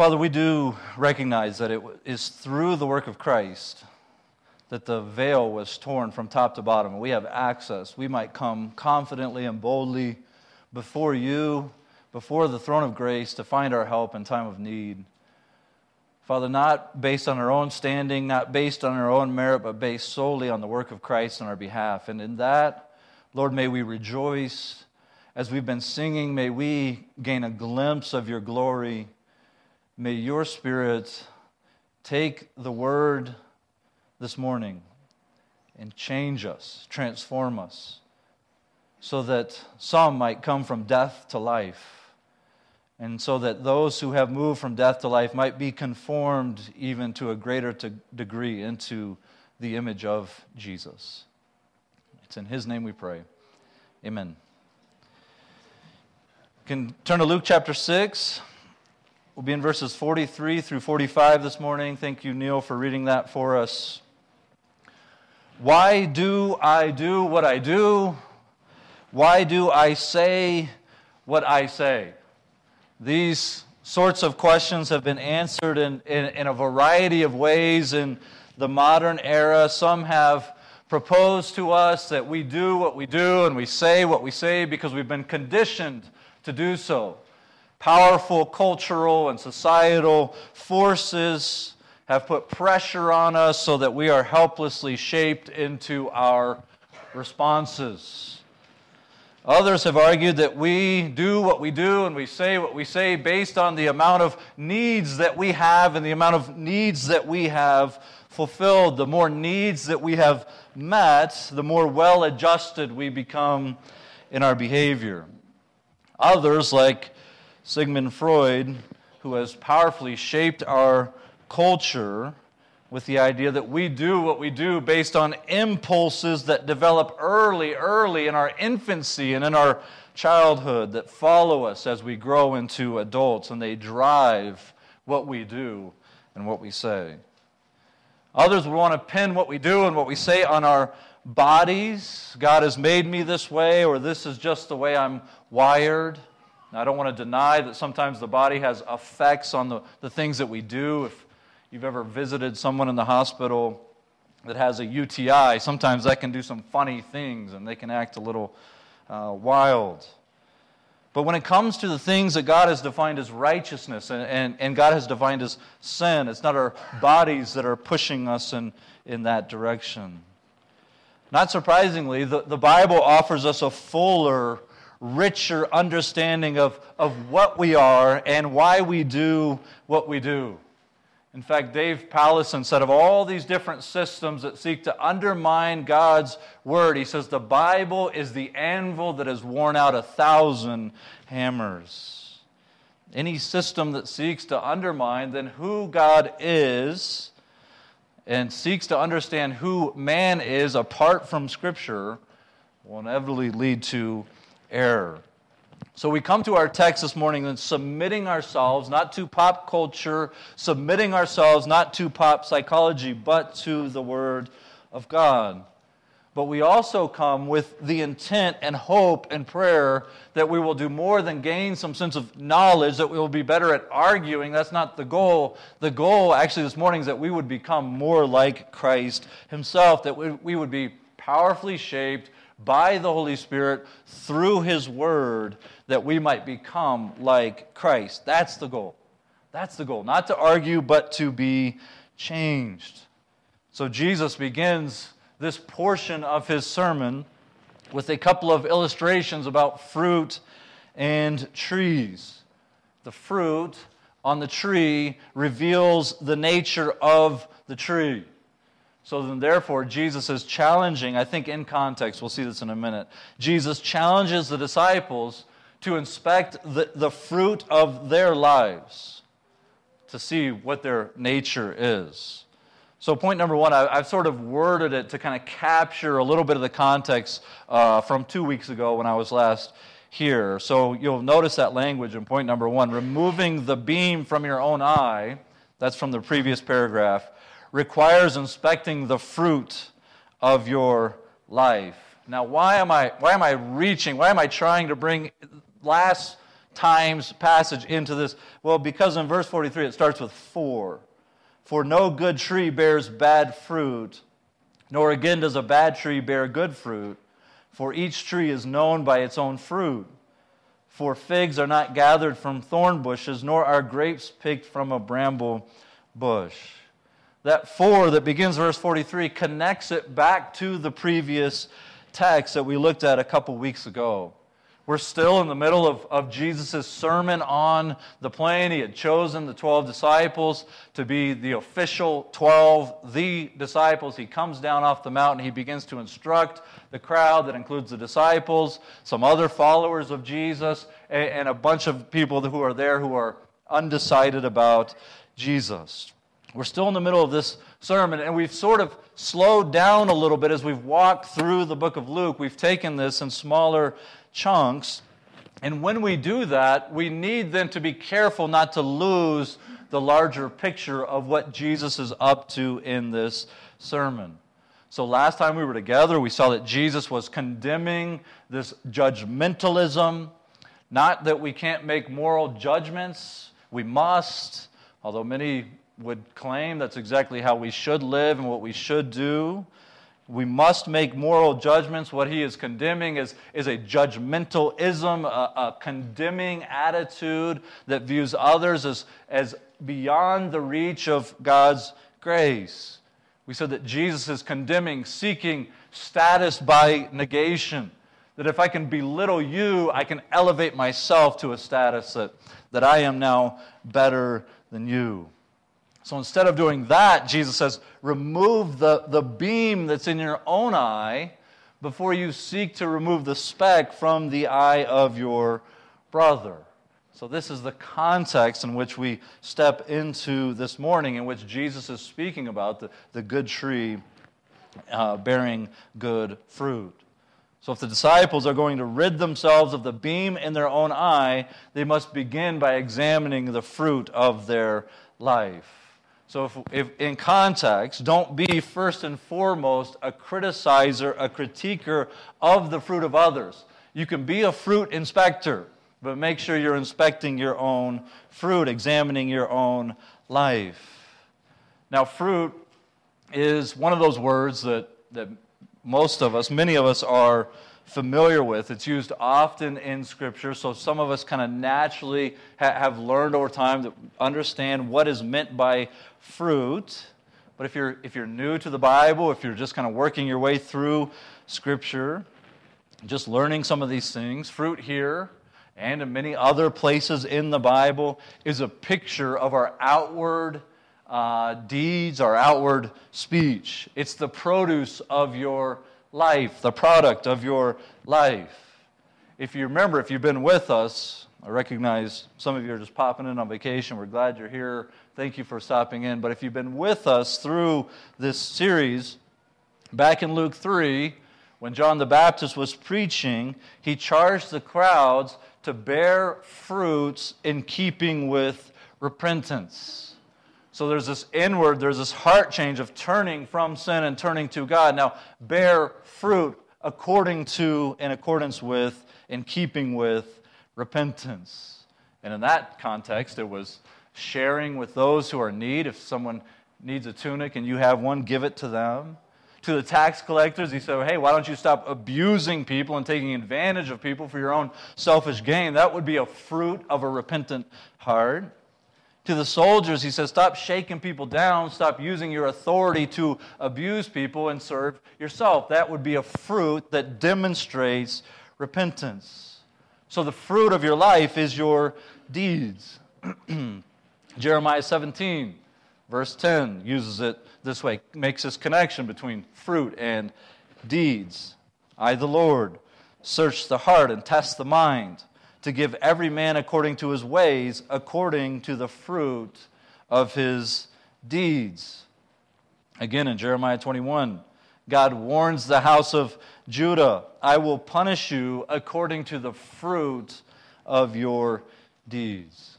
Father, we do recognize that it is through the work of Christ that the veil was torn from top to bottom. We have access. We might come confidently and boldly before you, before the throne of grace, to find our help in time of need. Father, not based on our own standing, not based on our own merit, but based solely on the work of Christ on our behalf. And in that, Lord, may we rejoice. As we've been singing, may we gain a glimpse of your glory. May your Spirit take the word this morning and change us, transform us, so that some might come from death to life and so that those who have moved from death to life might be conformed even to a greater degree into the image of Jesus. It's in His name we pray. Amen. You can turn to Luke chapter 6. We'll be in verses 43 through 45 this morning. Thank you, Neil, for reading that for us. Why do I do what I do? Why do I say what I say? These sorts of questions have been answered in, in, in, a variety of ways in the modern era. Some have proposed to us that we do what we do and we say what we say because we've been conditioned to do so. Powerful cultural and societal forces have put pressure on us so that we are helplessly shaped into our responses. Others have argued that we do what we do and we say what we say based on the amount of needs that we have and the amount of needs that we have fulfilled. The more needs that we have met, the more well adjusted we become in our behavior. Others, like Sigmund Freud, who has powerfully shaped our culture, with the idea that we do what we do based on impulses that develop early, early in our infancy and in our childhood that follow us as we grow into adults and they drive what we do and what we say. Others would want to pin what we do and what we say on our bodies. God has made me this way, or this is just the way I'm wired. Now, I don't want to deny that sometimes the body has effects on the, the things that we do. If you've ever visited someone in the hospital that has a UTI, sometimes that can do some funny things and they can act a little uh, wild. But when it comes to the things that God has defined as righteousness and, and, and God has defined as sin, it's not our bodies that are pushing us in, in that direction. Not surprisingly, the, the Bible offers us a fuller, richer understanding of, of what we are and why we do what we do. In fact, Dave Powlison said of all these different systems that seek to undermine God's word, he says the Bible is the anvil that has worn out a thousand hammers. Any system that seeks to undermine then who God is and seeks to understand who man is apart from Scripture will inevitably lead to error. So we come to our text this morning and submitting ourselves not to pop culture, submitting ourselves not to pop psychology, but to the Word of God. But we also come with the intent and hope and prayer that we will do more than gain some sense of knowledge, that we will be better at arguing. That's not the goal. The goal, actually, this morning is that we would become more like Christ Himself, that we would be powerfully shaped by the Holy Spirit through His Word that we might become like Christ. That's the goal. That's the goal. Not to argue, but to be changed. So Jesus begins this portion of his sermon with a couple of illustrations about fruit and trees. The fruit on the tree reveals the nature of the tree. So then, therefore, Jesus is challenging, I think in context, we'll see this in a minute. Jesus challenges the disciples to inspect the, the fruit of their lives to see what their nature is. So, point number one, I, have sort of worded it to kind of capture a little bit of the context uh, from two weeks ago when I was last here. So, you'll notice that language in point number one removing the beam from your own eye, that's from the previous paragraph, requires inspecting the fruit of your life. Now, why am I, why am I reaching? Why am I trying to bring last times passage into this? Well, because in verse 43 it starts with for. For no good tree bears bad fruit, nor again does a bad tree bear good fruit. For each tree is known by its own fruit. For figs are not gathered from thorn bushes, nor are grapes picked from a bramble bush. That for that begins verse 43 connects it back to the previous text that we looked at a couple weeks ago. We're still in the middle of, of Jesus' sermon on the plain. He had chosen the 12 disciples to be the official 12, the disciples. He comes down off the mountain. He begins to instruct the crowd that includes the disciples, some other followers of Jesus, and, and a bunch of people who are there who are undecided about Jesus. We're still in the middle of this sermon, and we've sort of slowed down a little bit as we've walked through the book of Luke. We've taken this in smaller chunks. And when we do that, we need then to be careful not to lose the larger picture of what Jesus is up to in this sermon. So, last time we were together, we saw that Jesus was condemning this judgmentalism. Not that we can't make moral judgments, we must, although many would claim that's exactly how we should live and what we should do. We must make moral judgments. What he is condemning is, is a judgmentalism, a, a condemning attitude that views others as, as beyond the reach of God's grace. We said that Jesus is condemning, seeking status by negation. That if I can belittle you, I can elevate myself to a status that, that I am now better than you. So instead of doing that, Jesus says, remove the, the beam that's in your own eye before you seek to remove the speck from the eye of your brother. So, this is the context in which we step into this morning, in which Jesus is speaking about the, the good tree uh, bearing good fruit. So, if the disciples are going to rid themselves of the beam in their own eye, they must begin by examining the fruit of their life. So, if, if, in context, don't be first and foremost a criticizer, a critiquer of the fruit of others. You can be a fruit inspector, but make sure you're inspecting your own fruit, examining your own life. Now, fruit is one of those words that, that most of us, many of us, are familiar with. It's used often in Scripture, so some of us kind of naturally ha- have learned over time to understand what is meant by fruit. But if you're, if you're new to the Bible, if you're just kind of working your way through Scripture, just learning some of these things, fruit here and in many other places in the Bible is a picture of our outward uh, deeds, our outward speech. It's the produce of your life, the product of your life. If you remember, if you've been with us, I recognize some of you are just popping in on vacation. We're glad you're here. Thank you for stopping in. But if you've been with us through this series, back in Luke 3, when John the Baptist was preaching, he charged the crowds to bear fruits in keeping with repentance. So there's this inward, there's this heart change of turning from sin and turning to God. Now, bear fruit according to, in accordance with, in keeping with repentance. And in that context, it was sharing with those who are in need. If someone needs a tunic and you have one, give it to them. To the tax collectors, he said, Hey, why don't you stop abusing people and taking advantage of people for your own selfish gain? That would be a fruit of a repentant heart to the soldiers, he says, Stop shaking people down. Stop using your authority to abuse people and serve yourself. That would be a fruit that demonstrates repentance. So the fruit of your life is your deeds. Jeremiah 17, verse 10, uses it this way, makes this connection between fruit and deeds. I, the Lord, search the heart and test the mind to give every man according to his ways, according to the fruit of his deeds. Again, in Jeremiah 21, God warns the house of Judah I will punish you according to the fruit of your deeds.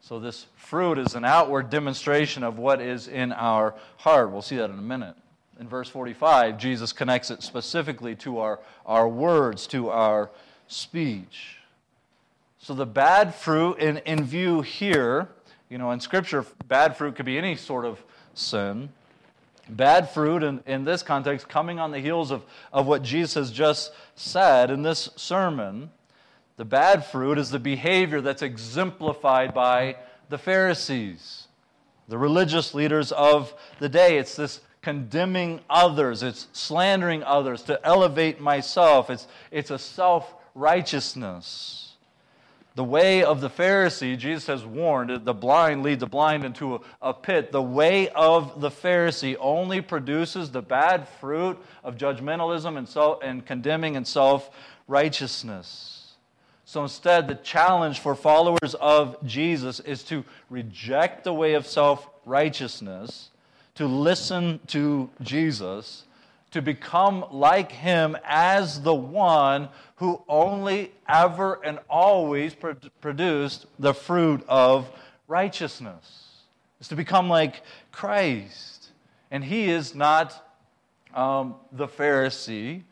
So, this fruit is an outward demonstration of what is in our heart. We'll see that in a minute. In verse 45, Jesus connects it specifically to our, our words, to our speech. So the bad fruit in, in view here, you know, in Scripture, bad fruit could be any sort of sin. Bad fruit in, in this context, coming on the heels of, of what Jesus has just said in this sermon, the bad fruit is the behavior that's exemplified by the Pharisees, the religious leaders of the day. It's this condemning others, it's slandering others to elevate myself, it's, it's a self righteousness. The way of the Pharisee, Jesus has warned, the blind lead the blind into a, a, pit. The way of the Pharisee only produces the bad fruit of judgmentalism and, self, and condemning and self righteousness. So instead, the challenge for followers of Jesus is to reject the way of self righteousness, to listen to Jesus, to become like him as the one who only ever and always produced the fruit of righteousness. Is to become like Christ. And he is not um, the Pharisee,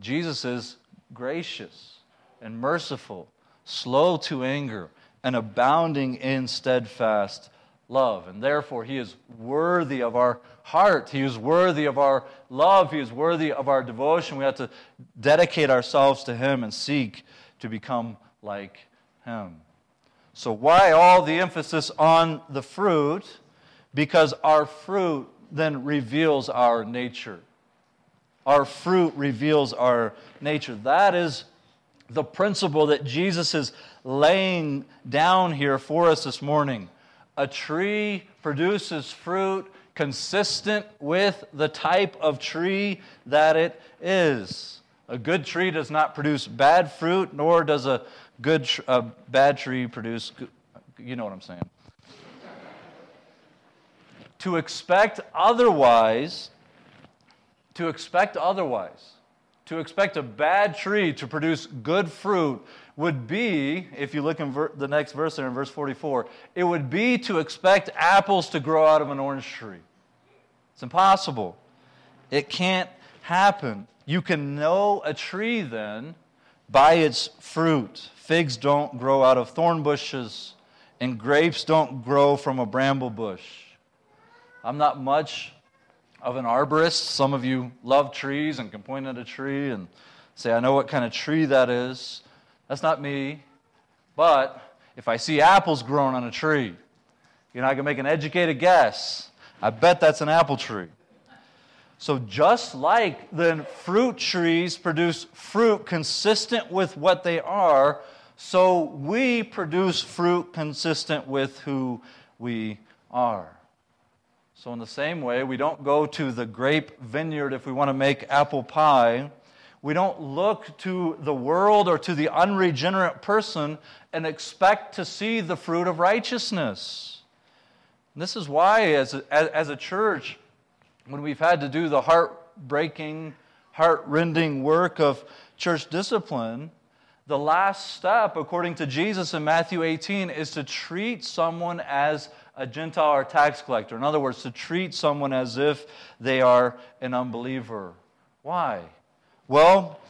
Jesus is gracious and merciful, slow to anger, and abounding in steadfast love. And therefore, he is worthy of our heart. He is worthy of our love. He is worthy of our devotion. We have to dedicate ourselves to him and seek to become like him. So, why all the emphasis on the fruit? Because our fruit then reveals our nature. Our fruit reveals our nature. That is the principle that Jesus is laying down here for us this morning. A tree produces fruit consistent with the type of tree that it is. A good tree does not produce bad fruit, nor does a good a bad tree produce good, you know what I'm saying. to expect otherwise, to expect otherwise to expect a bad tree to produce good fruit would be, if you look in ver- the next verse there in verse 44, it would be to expect apples to grow out of an orange tree. It's impossible. It can't happen. You can know a tree then by its fruit. Figs don't grow out of thorn bushes, and grapes don't grow from a bramble bush. I'm not much of an arborist. Some of you love trees and can point at a tree and say, I know what kind of tree that is. That's not me. But if I see apples growing on a tree, you know, I can make an educated guess. I bet that's an apple tree. So, just like then fruit trees produce fruit consistent with what they are, so we produce fruit consistent with who we are. So, in the same way, we don't go to the grape vineyard if we want to make apple pie. We don't look to the world or to the unregenerate person and expect to see the fruit of righteousness. And this is why, as a, as a church, when we've had to do the heartbreaking, heart-rending work of church discipline, the last step, according to Jesus in Matthew 18, is to treat someone as a Gentile or tax collector. In other words, to treat someone as if they are an unbeliever. Why? Well,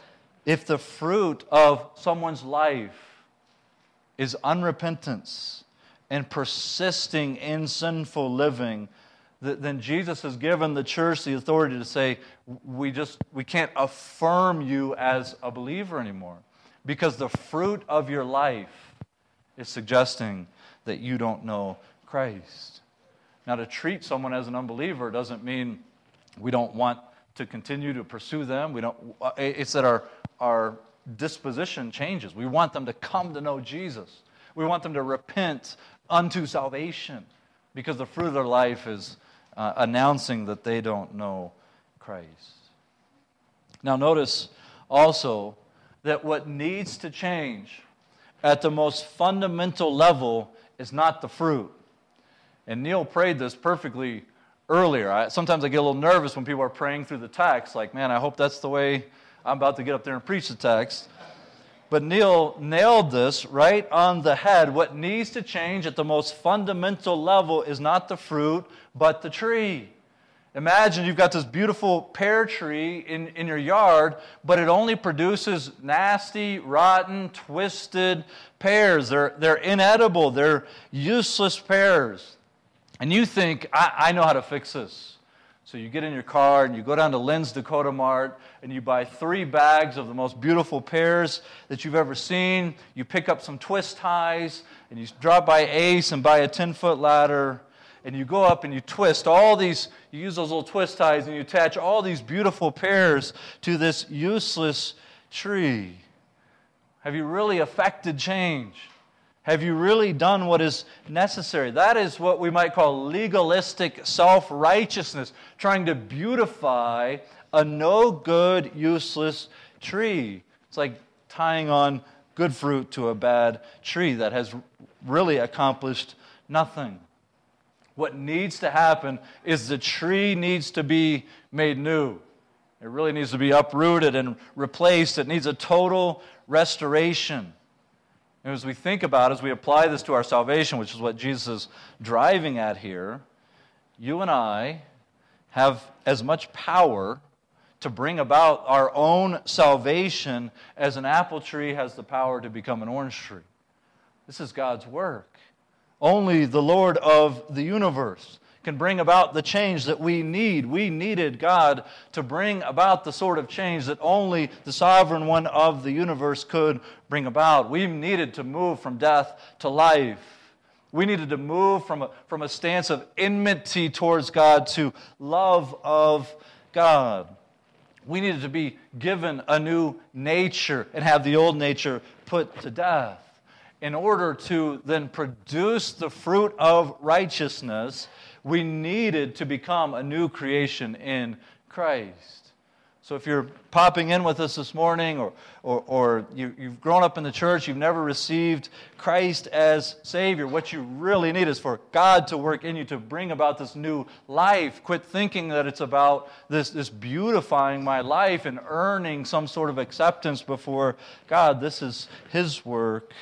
if the fruit of someone's life is unrepentance and persisting in sinful living, then Jesus has given the church the authority to say, we just we can't affirm you as a believer anymore. Because the fruit of your life is suggesting that you don't know Christ. Now, to treat someone as an unbeliever doesn't mean we don't want to continue to pursue them. We don't, it's that our, our disposition changes. We want them to come to know Jesus. We want them to repent unto salvation because the fruit of their life is uh, announcing that they don't know Christ. Now, notice also that what needs to change at the most fundamental level is not the fruit. And Neil prayed this perfectly earlier. I, sometimes I get a little nervous when people are praying through the text, like, man, I hope that's the way I'm about to get up there and preach the text. But Neil nailed this right on the head. What needs to change at the most fundamental level is not the fruit, but the tree. Imagine you've got this beautiful pear tree in, in your yard, but it only produces nasty, rotten, twisted pears. They're, they're inedible, they're useless pears. And you think, I, I know how to fix this. So you get in your car and you go down to Lynn's Dakota Mart and you buy three bags of the most beautiful pears that you've ever seen. You pick up some twist ties and you drop by Ace and buy a 10 foot ladder and you go up and you twist all these, you use those little twist ties and you attach all these beautiful pears to this useless tree. Have you really affected change? Have you really done what is necessary? That is what we might call legalistic self righteousness, trying to beautify a no good, useless tree. It's like tying on good fruit to a bad tree that has really accomplished nothing. What needs to happen is the tree needs to be made new. It really needs to be uprooted and replaced. It needs a total restoration. And as we think about, as we apply this to our salvation, which is what Jesus is driving at here, you and I have as much power to bring about our own salvation as an apple tree has the power to become an orange tree. This is God's work. Only the Lord of the universe can bring about the change that we need. We needed God to bring about the sort of change that only the sovereign one of the universe could bring about. We needed to move from death to life. We needed to move from a, from a stance of enmity towards God to love of God. We needed to be given a new nature and have the old nature put to death in order to then produce the fruit of righteousness, we needed to become a new creation in Christ. So if you're popping in with us this morning, or, or, or you, have grown up in the church, you've never received Christ as Savior, what you really need is for God to work in you to bring about this new life. Quit thinking that it's about this, this beautifying my life and earning some sort of acceptance before God. This is His work.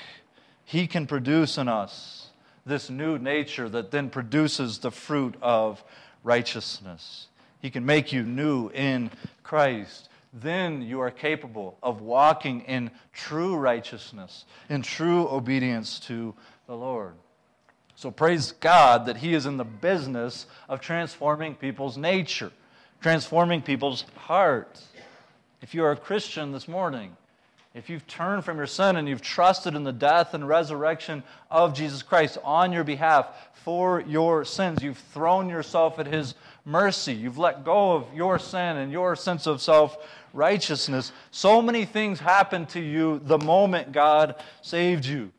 He can produce in us this new nature that then produces the fruit of righteousness. He can make you new in Christ. Then you are capable of walking in true righteousness, in true obedience to the Lord. So praise God that He is in the business of transforming people's nature, transforming people's hearts. If you are a Christian this morning, if you've turned from your sin and you've trusted in the death and resurrection of Jesus Christ on your behalf for your sins, you've thrown yourself at his mercy. You've let go of your sin and your sense of self righteousness. So many things happened to you the moment God saved you.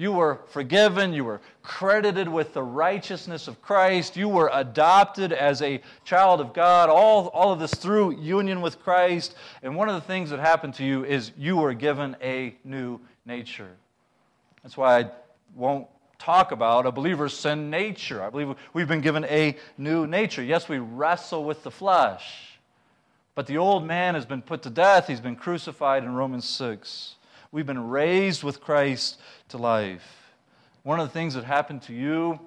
You were forgiven. You were credited with the righteousness of Christ. You were adopted as a child of God. All, all of this through union with Christ. And one of the things that happened to you is you were given a new nature. That's why I won't talk about a believer's sin nature. I believe we've been given a new nature. Yes, we wrestle with the flesh, but the old man has been put to death. He's been crucified in Romans 6. We've been raised with Christ to life. One of the things that happened to you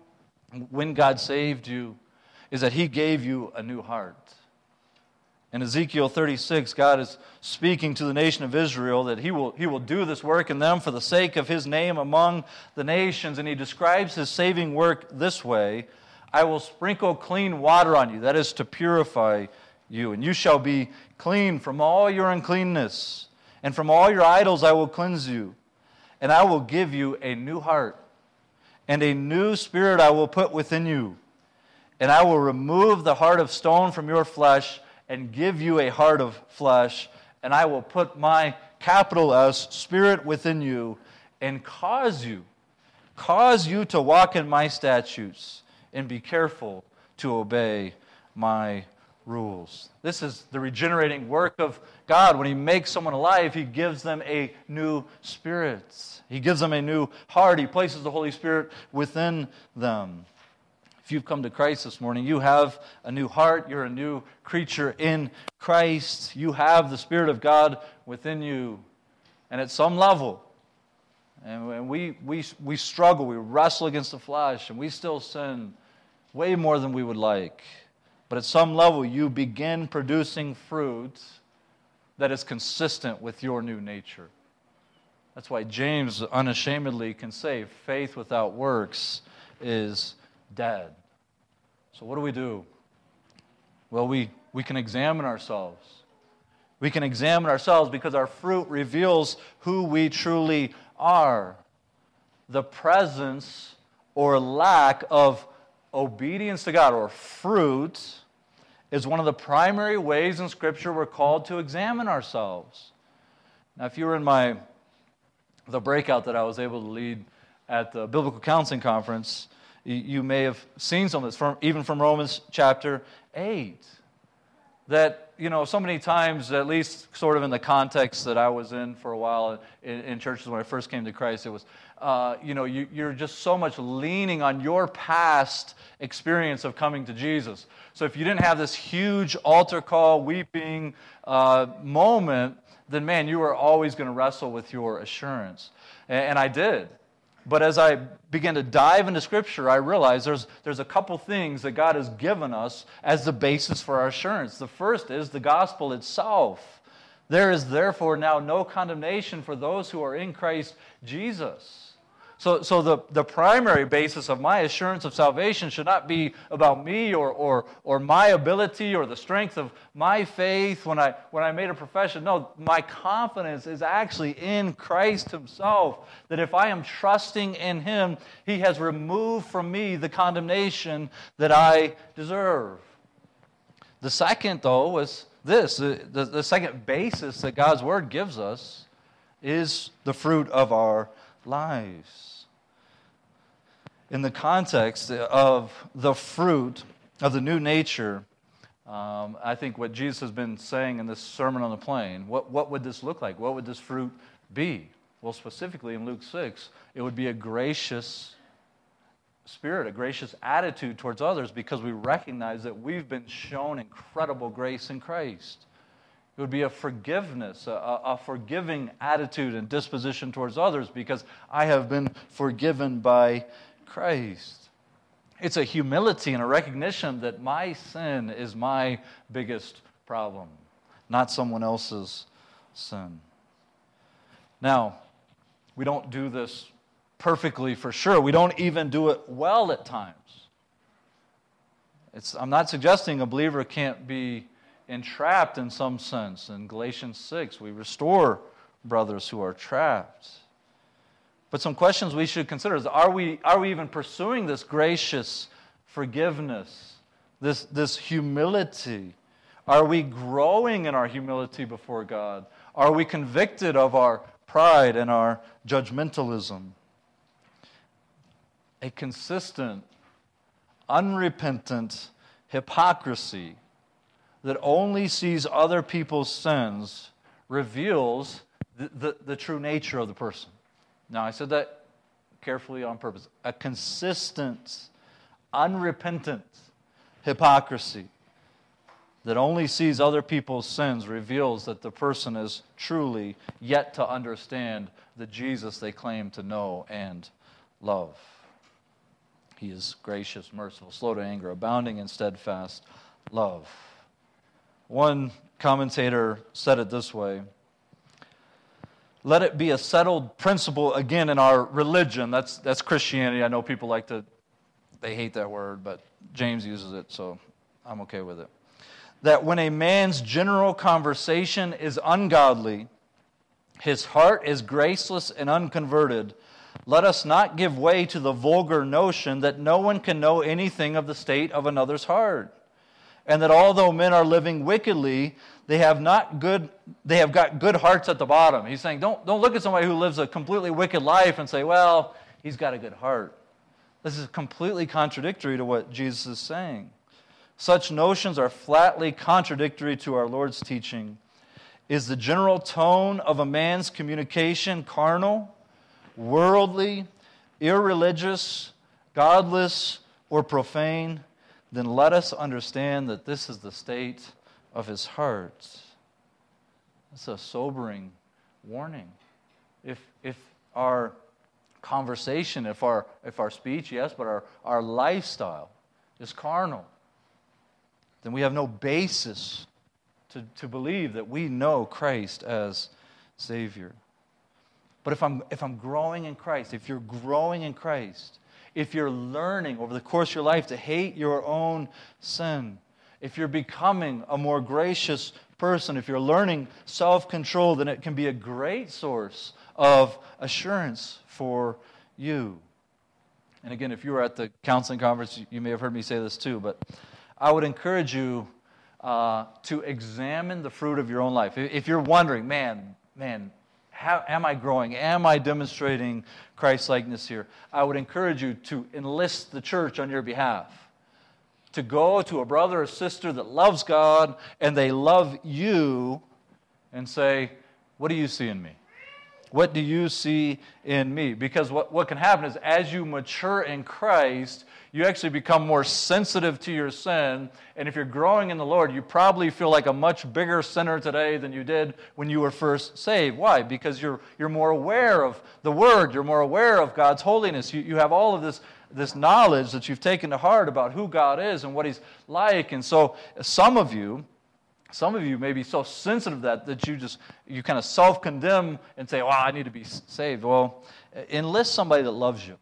when God saved you is that He gave you a new heart. In Ezekiel 36, God is speaking to the nation of Israel that he will, he will do this work in them for the sake of His name among the nations. And He describes His saving work this way I will sprinkle clean water on you, that is to purify you, and you shall be clean from all your uncleanness and from all your idols I will cleanse you, and I will give you a new heart, and a new spirit I will put within you. And I will remove the heart of stone from your flesh and give you a heart of flesh, and I will put my capital S spirit within you and cause you, cause you to walk in my statutes and be careful to obey my rules. This is the regenerating work of God. When He makes someone alive, He gives them a new spirit. He gives them a new heart. He places the Holy Spirit within them. If you've come to Christ this morning, you have a new heart. You're a new creature in Christ. You have the Spirit of God within you. And at some level, and we, we, we struggle, we wrestle against the flesh, and we still sin way more than we would like. but at some level you begin producing fruit that is consistent with your new nature. That's why James unashamedly can say faith without works is dead. So, what do we do? Well, we, we can examine ourselves. We can examine ourselves because our fruit reveals who we truly are. The presence or lack of obedience to God or fruit is one of the primary ways in Scripture we're called to examine ourselves. Now, if you were in my the breakout that I was able to lead at the Biblical Counseling Conference, you may have seen some of this, from, even from Romans chapter 8. That, you know, so many times, at least sort of in the context that I was in for a while in, in churches when I first came to Christ, it was, uh, you know, you, you're just so much leaning on your past experience of coming to Jesus. So if you didn't have this huge altar call, weeping uh, moment, then man, you are always going to wrestle with your assurance. And, and I did. But as I began to dive into Scripture, I realized there's, there's a couple things that God has given us as the basis for our assurance. The first is the gospel itself. There is therefore now no condemnation for those who are in Christ Jesus. So, so the, the primary basis of my assurance of salvation should not be about me or, or, or my ability or the strength of my faith when I, when I made a profession. No, my confidence is actually in Christ Himself. That if I am trusting in Him, He has removed from me the condemnation that I deserve. The second, though, was this the, the, second basis that God's Word gives us is the fruit of our lives in the context of the fruit of the new nature, um, I think what Jesus has been saying in this Sermon on the Plain, what, what would this look like? What would this fruit be? Well, specifically in Luke 6, it would be a gracious spirit, a gracious attitude towards others because we recognize that we've been shown incredible grace in Christ. It would be a forgiveness, a, a, forgiving attitude and disposition towards others because I have been forgiven by Christ. It's a humility and a recognition that my sin is my biggest problem, not someone else's sin. Now, we don't do this perfectly for sure. We don't even do it well at times. It's, I'm not suggesting a believer can't be entrapped in some sense. In Galatians 6, we restore brothers who are trapped. But some questions we should consider is are we, are we even pursuing this gracious forgiveness, this, this humility? Are we growing in our humility before God? Are we convicted of our pride and our judgmentalism? A consistent, unrepentant hypocrisy that only sees other people's sins reveals the, the, the true nature of the person. Now, I said that carefully on purpose. A consistent, unrepentant hypocrisy that only sees other people's sins reveals that the person is truly yet to understand the Jesus they claim to know and love. He is gracious, merciful, slow to anger, abounding in steadfast love. One commentator said it this way let it be a settled principle again in our religion. That's, that's Christianity. I know people like to, they hate that word, but James uses it, so I'm okay with it. That when a man's general conversation is ungodly, his heart is graceless and unconverted, let us not give way to the vulgar notion that no one can know anything of the state of another's heart and that although men are living wickedly, they have not good they have got good hearts at the bottom. He's saying, don't, don't look at somebody who lives a completely wicked life and say, well, he's got a good heart. This is completely contradictory to what Jesus is saying. Such notions are flatly contradictory to our Lord's teaching. Is the general tone of a man's communication carnal, worldly, irreligious, godless, or profane? Then let us understand that this is the state of his heart. That's a sobering warning. If, if our conversation, if our, if our speech, yes, but our, our lifestyle is carnal, then we have no basis to, to believe that we know Christ as Savior. But if I'm, if I'm growing in Christ, if you're growing in Christ, if you're learning over the course of your life to hate your own sin, if you're becoming a more gracious person, if you're learning self control, then it can be a great source of assurance for you. And again, if you were at the counseling conference, you may have heard me say this too, but I would encourage you uh, to examine the fruit of your own life. If you're wondering, man, man, how am I growing? Am I demonstrating Christ likeness here? I would encourage you to enlist the church on your behalf. To go to a brother or sister that loves God and they love you and say, What do you see in me? What do you see in me? Because what, what can happen is as you mature in Christ, you actually become more sensitive to your sin. And if you're growing in the Lord, you probably feel like a much bigger sinner today than you did when you were first saved. Why? Because you're, you're more aware of the Word, you're more aware of God's holiness. You, you have all of this, this knowledge that you've taken to heart about who God is and what He's like. And so, some of you, some of you may be so sensitive that, that you just you kind of self-condemn and say, "Well, I need to be saved." Well, enlist somebody that loves you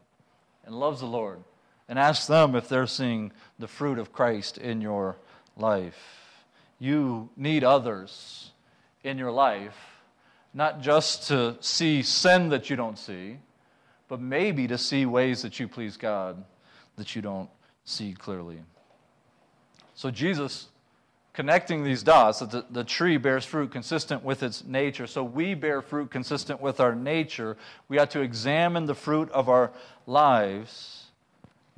and loves the Lord, and ask them if they're seeing the fruit of Christ in your life. You need others in your life, not just to see sin that you don't see, but maybe to see ways that you please God that you don't see clearly. So Jesus connecting these dots that the, the tree bears fruit consistent with its nature. So we bear fruit consistent with our nature. We ought to examine the fruit of our lives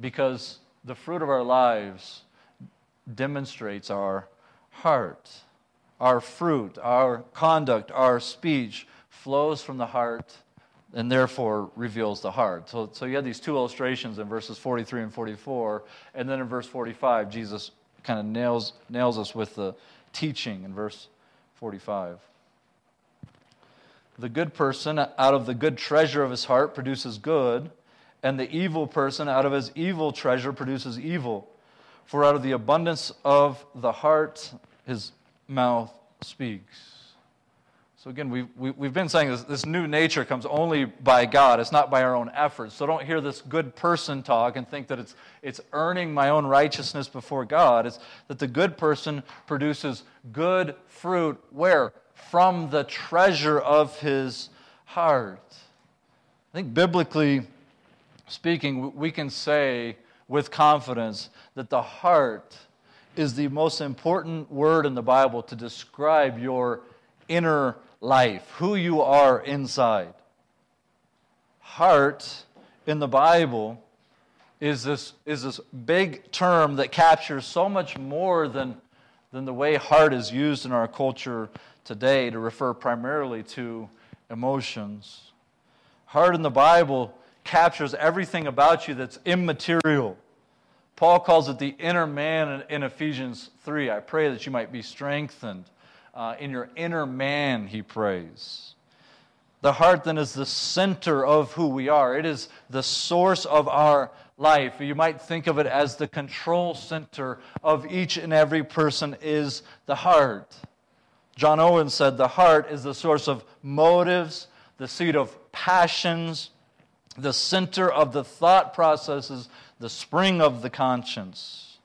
because the fruit of our lives demonstrates our heart. Our fruit, our conduct, our speech flows from the heart and therefore reveals the heart. So, so you have these two illustrations in verses 43 and 44. And then in verse 45, Jesus kind of nails, nails us with the teaching in verse 45. The good person out of the good treasure of his heart produces good, and the evil person out of his evil treasure produces evil. For out of the abundance of the heart his mouth speaks. So, again, we've, we've been saying this, this new nature comes only by God. It's not by our own efforts. So, don't hear this good person talk and think that it's, it's earning my own righteousness before God. It's that the good person produces good fruit. Where? From the treasure of his heart. I think biblically speaking, we can say with confidence that the heart is the most important word in the Bible to describe your inner life, who you are inside. Heart in the Bible is this, is this big term that captures so much more than, than the way heart is used in our culture today to refer primarily to emotions. Heart in the Bible captures everything about you that's immaterial. Paul calls it the inner man in Ephesians 3. I pray that you might be strengthened uh, in your inner man, he prays. The heart then is the center of who we are, it is the source of our life. You might think of it as the control center of each and every person is the heart. John Owen said the heart is the source of motives, the seat of passions, the center of the thought processes, the spring of the conscience.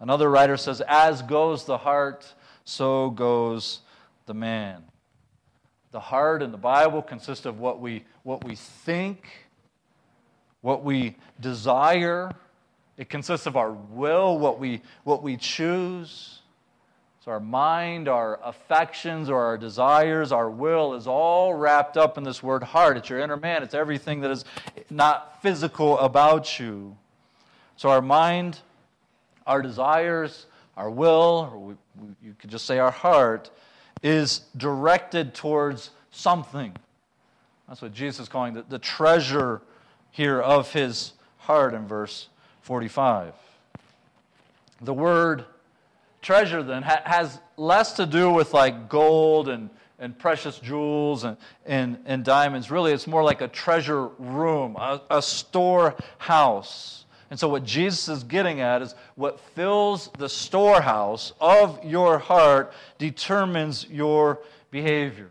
Another writer says, As goes the heart, so goes the man. The heart in the Bible consists of what we, what we think, what we desire. It consists of our will, what we, what we choose. So, our mind, our affections, or our desires, our will is all wrapped up in this word heart. It's your inner man, it's everything that is not physical about you. So, our mind, our desires, our will, or we, we, you could just say our heart, is directed towards something. That's what Jesus is calling the, the treasure here of his heart in verse 45. The word treasure then ha- has less to do with like gold and, and precious jewels and, and, and diamonds. Really, it's more like a treasure room, a, a storehouse And so, what Jesus is getting at is what fills the storehouse of your heart determines your behavior.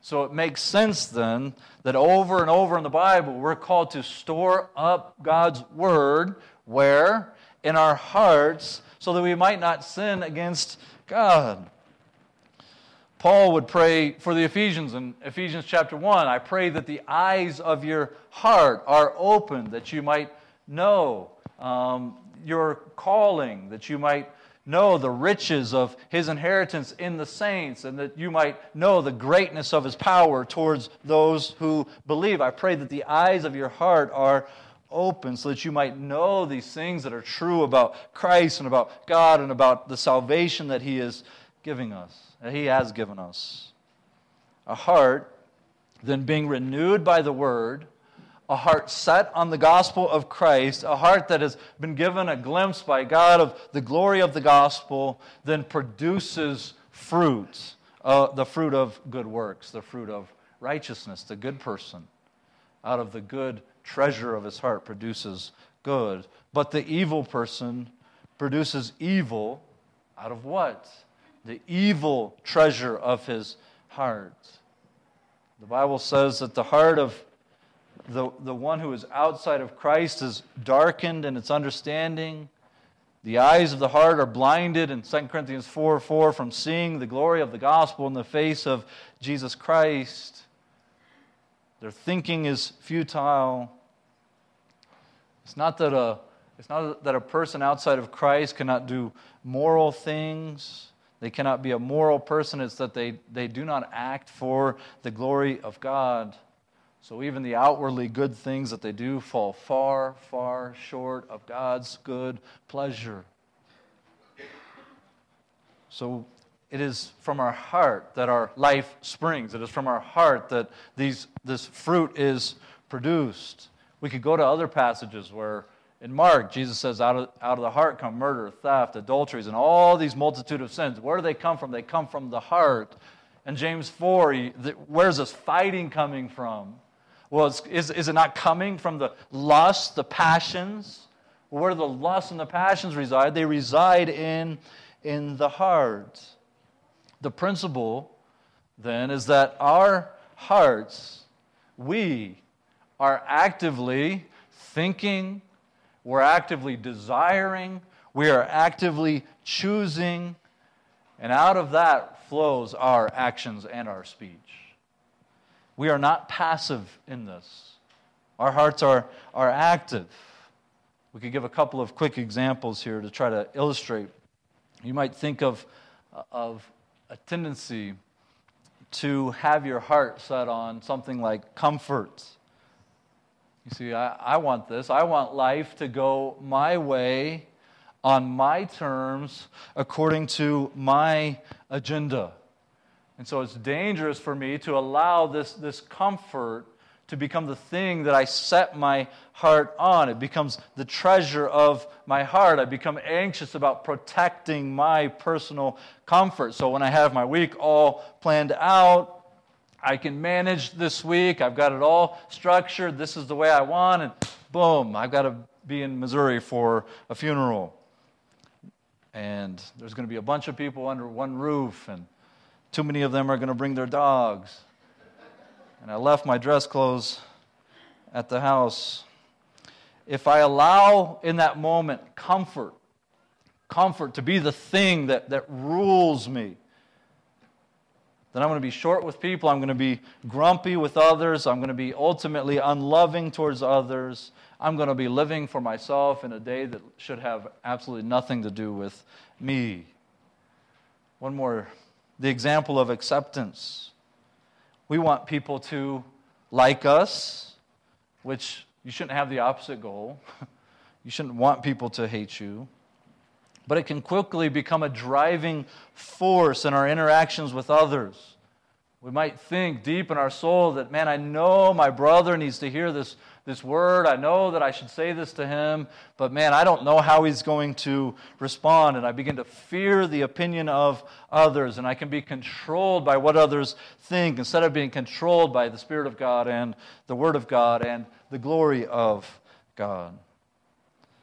So, it makes sense then that over and over in the Bible, we're called to store up God's Word where? In our hearts, so that we might not sin against God. Paul would pray for the Ephesians in Ephesians chapter 1 I pray that the eyes of your heart are open, that you might know um, your calling, that you might know the riches of his inheritance in the saints, and that you might know the greatness of his power towards those who believe. I pray that the eyes of your heart are open so that you might know these things that are true about Christ and about God and about the salvation that he is giving us, that he has given us. A heart then being renewed by the word a heart set on the gospel of Christ, a heart that has been given a glimpse by God of the glory of the gospel, then produces fruit, uh, the fruit of good works, the fruit of righteousness, the good person. Out of the good treasure of his heart produces good. But the evil person produces evil out of what? The evil treasure of his heart. The Bible says that the heart of the, the one who is outside of Christ is darkened in its understanding. The eyes of the heart are blinded in 2 Corinthians 4 4 from seeing the glory of the gospel in the face of Jesus Christ. Their thinking is futile. It's not that a, it's not that a person outside of Christ cannot do moral things. They cannot be a moral person. It's that they, they do not act for the glory of God. So even the outwardly good things that they do fall far, far short of God's good pleasure. So it is from our heart that our life springs. It is from our heart that these, this fruit is produced. We could go to other passages where in Mark, Jesus says, out of, out of the heart come murder, theft, adulteries, and all these multitude of sins. Where do they come from? They come from the heart. And James 4, he, the, where's this fighting coming from? Well, is, is it not coming from the lust, the passions? Where do the lust and the passions reside? They reside in, in the heart. The principle, then, is that our hearts, we are actively thinking, we're actively desiring, we are actively choosing, and out of that flows our actions and our speech. We are not passive in this. Our hearts are, are active. We could give a couple of quick examples here to try to illustrate. You might think of, of a tendency to have your heart set on something like comfort. You see, I, I want this. I want life to go my way on my terms according to my agenda. And so it's dangerous for me to allow this, this comfort to become the thing that I set my heart on. It becomes the treasure of my heart. I become anxious about protecting my personal comfort. So when I have my week all planned out, I can manage this week. I've got it all structured. This is the way I want. And boom, I've got to be in Missouri for a funeral. And there's going to be a bunch of people under one roof. And too many of them are going to bring their dogs. And I left my dress clothes at the house. If I allow in that moment comfort, comfort to be the thing that, that rules me, then I'm going to be short with people. I'm going to be grumpy with others. I'm going to be ultimately unloving towards others. I'm going to be living for myself in a day that should have absolutely nothing to do with me. One more the example of acceptance. We want people to like us, which you shouldn't have the opposite goal. you shouldn't want people to hate you. But it can quickly become a driving force in our interactions with others. We might think deep in our soul that, man, I know my brother needs to hear this this word. I know that I should say this to him, but man, I don't know how he's going to respond. And I begin to fear the opinion of others, and I can be controlled by what others think instead of being controlled by the Spirit of God and the Word of God and the glory of God.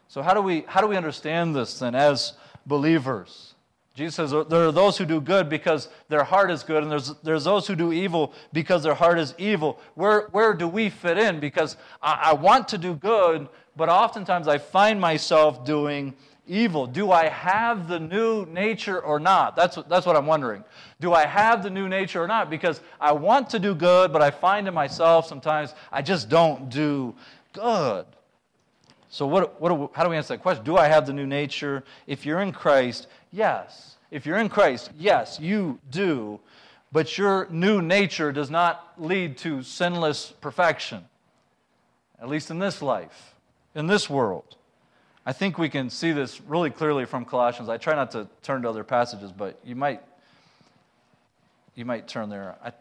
So, how do we, how do we understand this then as believers? Jesus says there are those who do good because their heart is good, and there's, there's those who do evil because their heart is evil. Where, where do we fit in? Because I, I want to do good, but oftentimes I find myself doing evil. Do I have the new nature or not? That's, that's what I'm wondering. Do I have the new nature or not? Because I want to do good, but I find in myself sometimes I just don't do good. So, what, what, how do we answer that question? Do I have the new nature? If you're in Christ, yes. If you're in Christ, yes, you do. But your new nature does not lead to sinless perfection, at least in this life, in this world. I think we can see this really clearly from Colossians. I try not to turn to other passages, but you might you might turn there. I,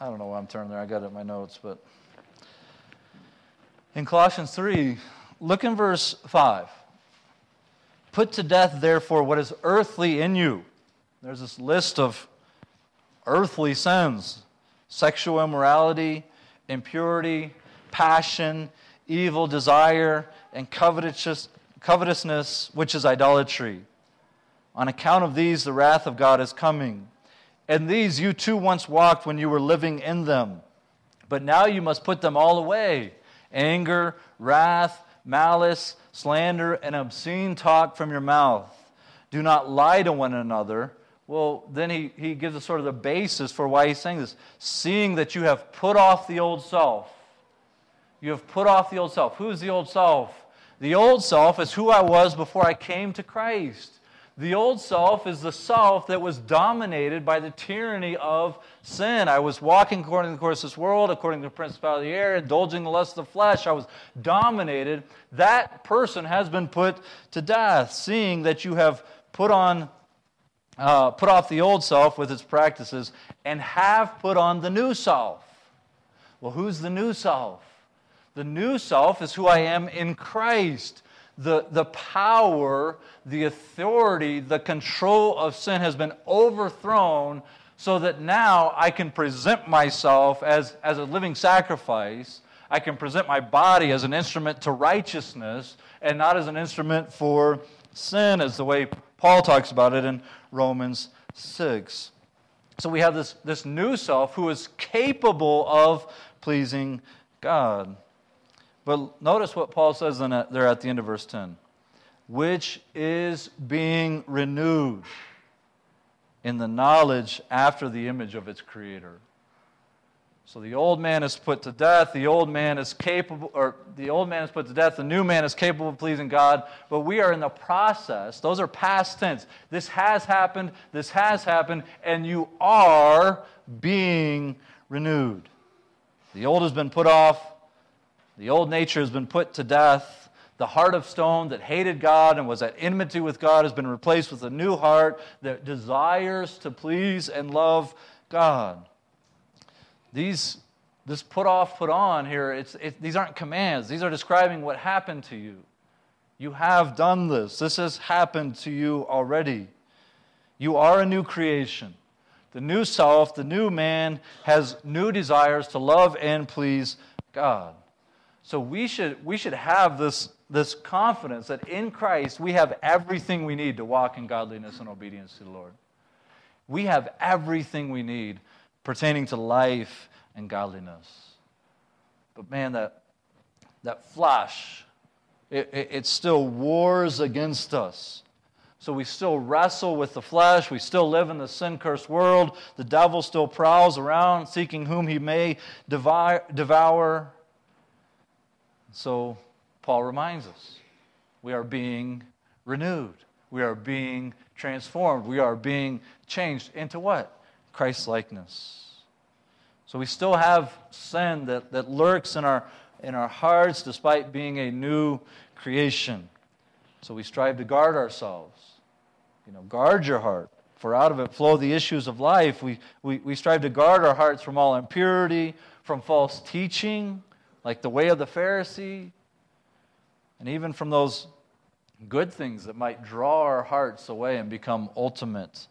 I don't know why I'm turning there. I got it in my notes, but in Colossians 3, look in verse 5. Put to death, therefore, what is earthly in you. There's this list of earthly sins sexual immorality, impurity, passion, evil desire, and covetousness, which is idolatry. On account of these, the wrath of God is coming. And these you too once walked when you were living in them. But now you must put them all away anger, wrath, malice, slander, and obscene talk from your mouth. Do not lie to one another well, then he, he gives us sort of the basis for why he's saying this. Seeing that you have put off the old self. You have put off the old self. Who's the old self? The old self is who I was before I came to Christ. The old self is the self that was dominated by the tyranny of sin. I was walking according to the course of this world, according to the principality of the air, indulging the lust of the flesh. I was dominated. That person has been put to death, seeing that you have put on uh, put off the old self with its practices and have put on the new self. Well, who's the new self? The new self is who I am in Christ. The, the power, the authority, the control of sin has been overthrown so that now I can present myself as, as a living sacrifice. I can present my body as an instrument to righteousness and not as an instrument for sin, as the way Paul talks about it in Romans 6. So we have this, this new self who is capable of pleasing God. But notice what Paul says in there at the end of verse 10 which is being renewed in the knowledge after the image of its creator. So the old man is put to death. The old man is capable, or the old man is put to death. The new man is capable of pleasing God. But we are in the process. Those are past tense. This has happened. This has happened. And you are being renewed. The old has been put off. The old nature has been put to death. The heart of stone that hated God and was at enmity with God has been replaced with a new heart that desires to please and love God. These, this put off, put on here, it's, it, these aren't commands. These are describing what happened to you. You have done this. This has happened to you already. You are a new creation. The new self, the new man, has new desires to love and please God. So we should, we should have this, this confidence that in Christ we have everything we need to walk in godliness and obedience to the Lord. We have everything we need pertaining to life and godliness. But man, that, that flesh, it, it, it still wars against us. So we still wrestle with the flesh. We still live in the sin cursed world. The devil still prowls around seeking whom he may devour. So Paul reminds us we are being renewed, we are being transformed, we are being changed into what? Christ likeness. So we still have sin that, that lurks in our, in our hearts despite being a new creation. So we strive to guard ourselves. You know, guard your heart, for out of it flow the issues of life. We, we, we strive to guard our hearts from all impurity, from false teaching, like the way of the Pharisee, and even from those good things that might draw our hearts away and become ultimate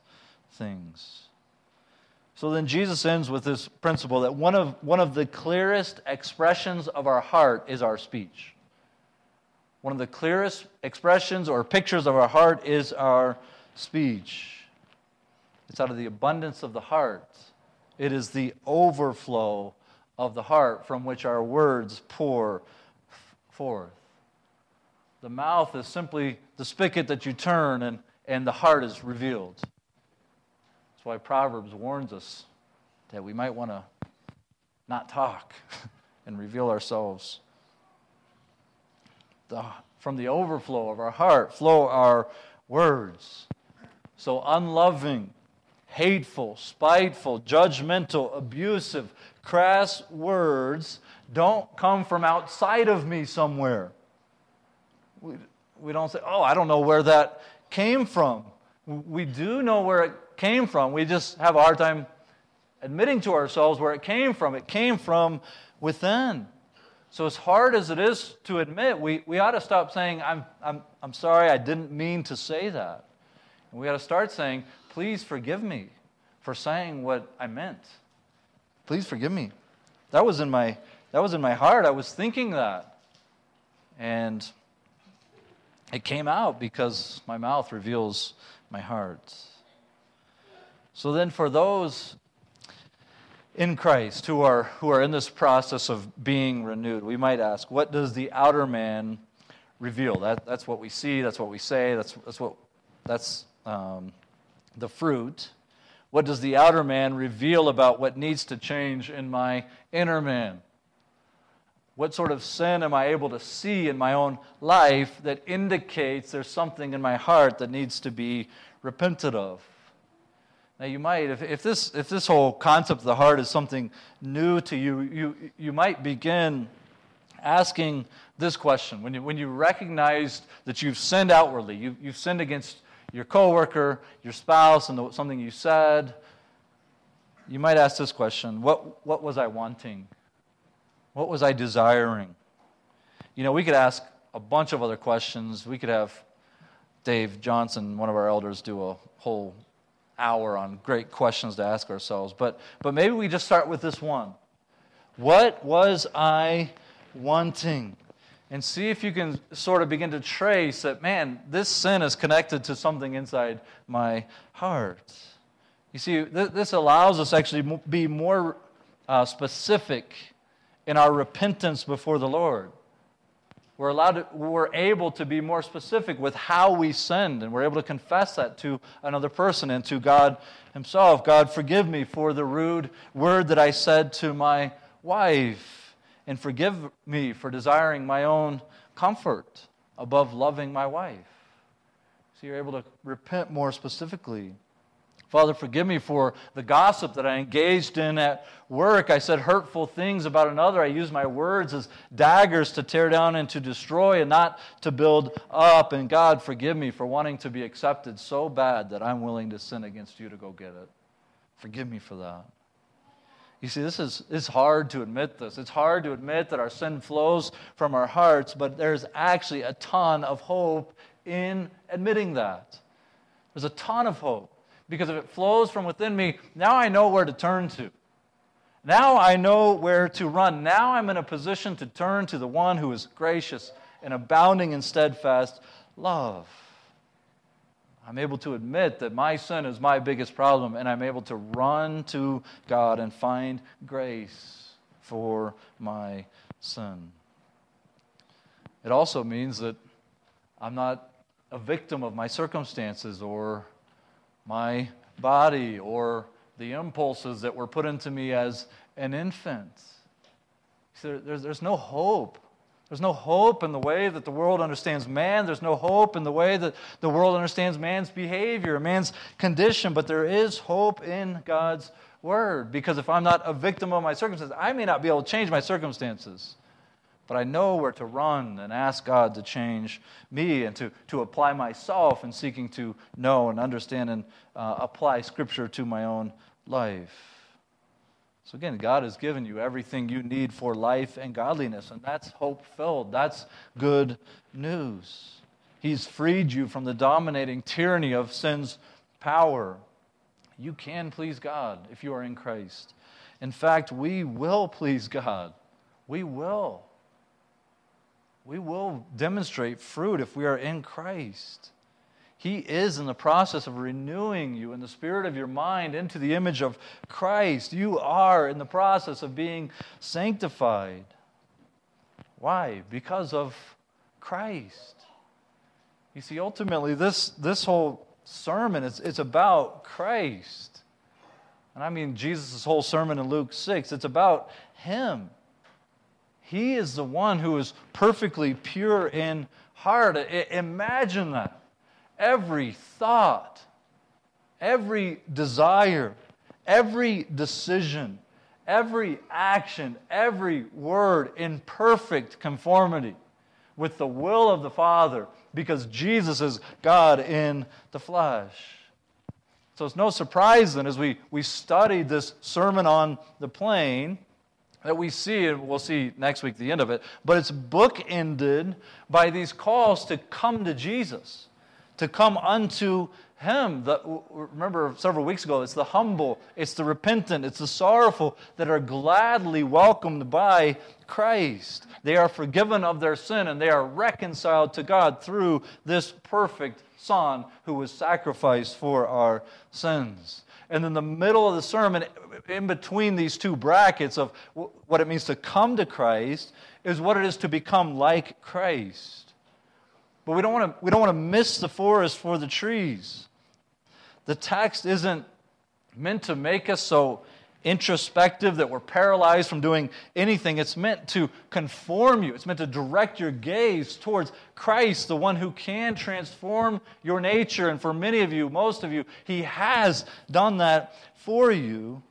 things. So then Jesus ends with this principle that one of, one of the clearest expressions of our heart is our speech. One of the clearest expressions or pictures of our heart is our speech. It's out of the abundance of the heart. It is the overflow of the heart from which our words pour forth. The mouth is simply the spigot that you turn, and, and the heart is revealed. That's why Proverbs warns us that we might want to not talk and reveal ourselves. The, from the overflow of our heart flow our words. So unloving, hateful, spiteful, judgmental, abusive, crass words don't come from outside of me somewhere. We, we don't say, oh, I don't know where that came from. We do know where it came from. We just have a hard time admitting to ourselves where it came from. It came from within. So, as hard as it is to admit, we, we ought to stop saying, I'm, I'm, I'm sorry, I didn't mean to say that. And we ought to start saying, Please forgive me for saying what I meant. Please forgive me. That was in my, that was in my heart. I was thinking that. And it came out because my mouth reveals my heart. So then, for those in Christ who are, who are in this process of being renewed, we might ask, what does the outer man reveal? That, that's what we see, that's what we say, that's, that's, what, that's um, the fruit. What does the outer man reveal about what needs to change in my inner man? What sort of sin am I able to see in my own life that indicates there's something in my heart that needs to be repented of? Now, you might, if, if, this, if this whole concept of the heart is something new to you, you, you might begin asking this question. When you, when you recognize that you've sinned outwardly, you, you've sinned against your coworker, your spouse, and the, something you said, you might ask this question what, what was I wanting? What was I desiring? You know, we could ask a bunch of other questions. We could have Dave Johnson, one of our elders, do a whole hour on great questions to ask ourselves. But, but maybe we just start with this one What was I wanting? And see if you can sort of begin to trace that, man, this sin is connected to something inside my heart. You see, th- this allows us actually be more uh, specific in our repentance before the Lord. We're, allowed to, we're able to be more specific with how we sinned, and we're able to confess that to another person and to God Himself. God, forgive me for the rude word that I said to my wife and forgive me for desiring my own comfort above loving my wife. So you're able to repent more specifically. Father, forgive me for the gossip that I engaged in at work. I said hurtful things about another. I used my words as daggers to tear down and to destroy and not to build up. And God, forgive me for wanting to be accepted so bad that I'm willing to sin against you to go get it. Forgive me for that. You see, this is it's hard to admit this. It's hard to admit that our sin flows from our hearts, but there's actually a ton of hope in admitting that. There's a ton of hope. Because if it flows from within me, now I know where to turn to. Now I know where to run. Now I'm in a position to turn to the one who is gracious and abounding in steadfast love. I'm able to admit that my sin is my biggest problem, and I'm able to run to God and find grace for my sin. It also means that I'm not a victim of my circumstances or my body or the impulses that were put into me as an infant. So there's, there's no hope there's no hope in the way that the world understands man. There's no hope in the way that the world understands man's behavior, man's condition. But there is hope in God's word. Because if I'm not a victim of my circumstances, I may not be able to change my circumstances. But I know where to run and ask God to change me and to, to apply myself in seeking to know and understand and uh, apply Scripture to my own life. So, again, God has given you everything you need for life and godliness, and that's hope filled. That's good news. He's freed you from the dominating tyranny of sin's power. You can please God if you are in Christ. In fact, we will please God. We will. We will demonstrate fruit if we are in Christ. He is in the process of renewing you in the spirit of your mind into the image of Christ. You are in the process of being sanctified. Why? Because of Christ. You see, ultimately, this, this whole sermon is it's about Christ. And I mean Jesus' whole sermon in Luke 6. It's about Him. He is the one who is perfectly pure in heart. I, imagine that. Every thought, every desire, every decision, every action, every word in perfect conformity with the will of the Father because Jesus is God in the flesh. So it's no surprise then, as we, we studied this sermon on the plain, that we see, and we'll see next week the end of it, but it's bookended by these calls to come to Jesus, to come unto Him. The, remember several weeks ago, it's the humble, it's the repentant, it's the sorrowful that are gladly welcomed by Christ. They are forgiven of their sin and they are reconciled to God through this perfect Son who was sacrificed for our sins. And in the middle of the sermon, in between these two brackets of what it means to come to Christ, is what it is to become like Christ. But we don't want to, we don't want to miss the forest for the trees. The text isn't meant to make us so introspective, that we're paralyzed from doing anything. It's meant to conform you, it's meant to direct your gaze towards Christ, the one who can transform your nature. And for many of you, most of you, He has done that for you.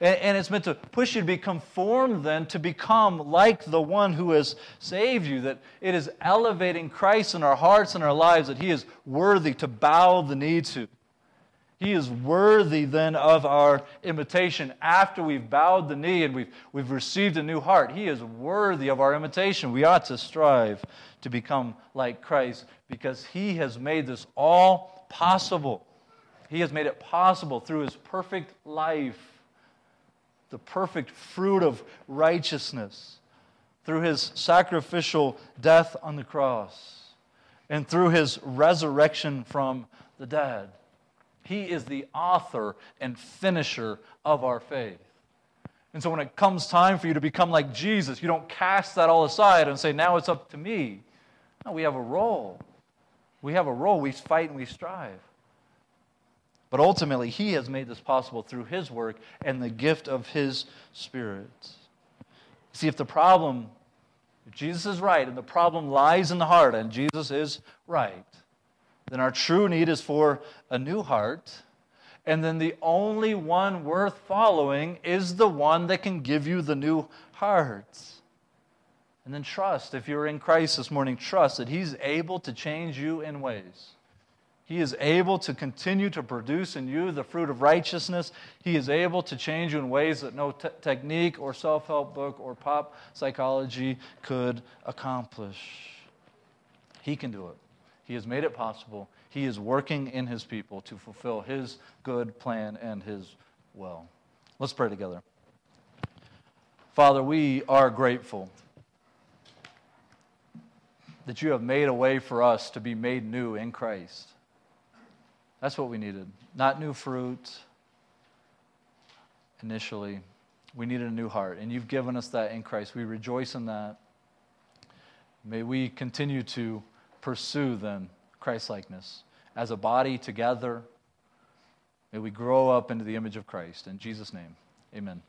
And it's meant to push you to be conformed then to become like the one who has saved you. That it is elevating Christ in our hearts and our lives, that He is worthy to bow the knee to. He is worthy then of our imitation after we've bowed the knee and we've, we've received a new heart. He is worthy of our imitation. We ought to strive to become like Christ because He has made this all possible. He has made it possible through His perfect life, the perfect fruit of righteousness, through His sacrificial death on the cross, and through His resurrection from the dead. He is the author and finisher of our faith. And so when it comes time for you to become like Jesus, you don't cast that all aside and say, now it's up to me. No, we have a role. We have a role. We fight and we strive. But ultimately, He has made this possible through His work and the gift of His Spirit. See, if the problem, if Jesus is right and the problem lies in the heart and Jesus is right, then our true need is for a new heart. And then the only one worth following is the one that can give you the new heart. And then trust, if you're in Christ this morning, trust that He's able to change you in ways. He is able to continue to produce in you the fruit of righteousness. He is able to change you in ways that no te- technique or self help book or pop psychology could accomplish. He can do it. He has made it possible. He is working in his people to fulfill his good plan and his will. Let's pray together. Father, we are grateful that you have made a way for us to be made new in Christ. That's what we needed. Not new fruit initially. We needed a new heart, and you've given us that in Christ. We rejoice in that. May we continue to pursue then Christlikeness as a body together. May we grow up into the image of Christ. In Jesus' name, amen.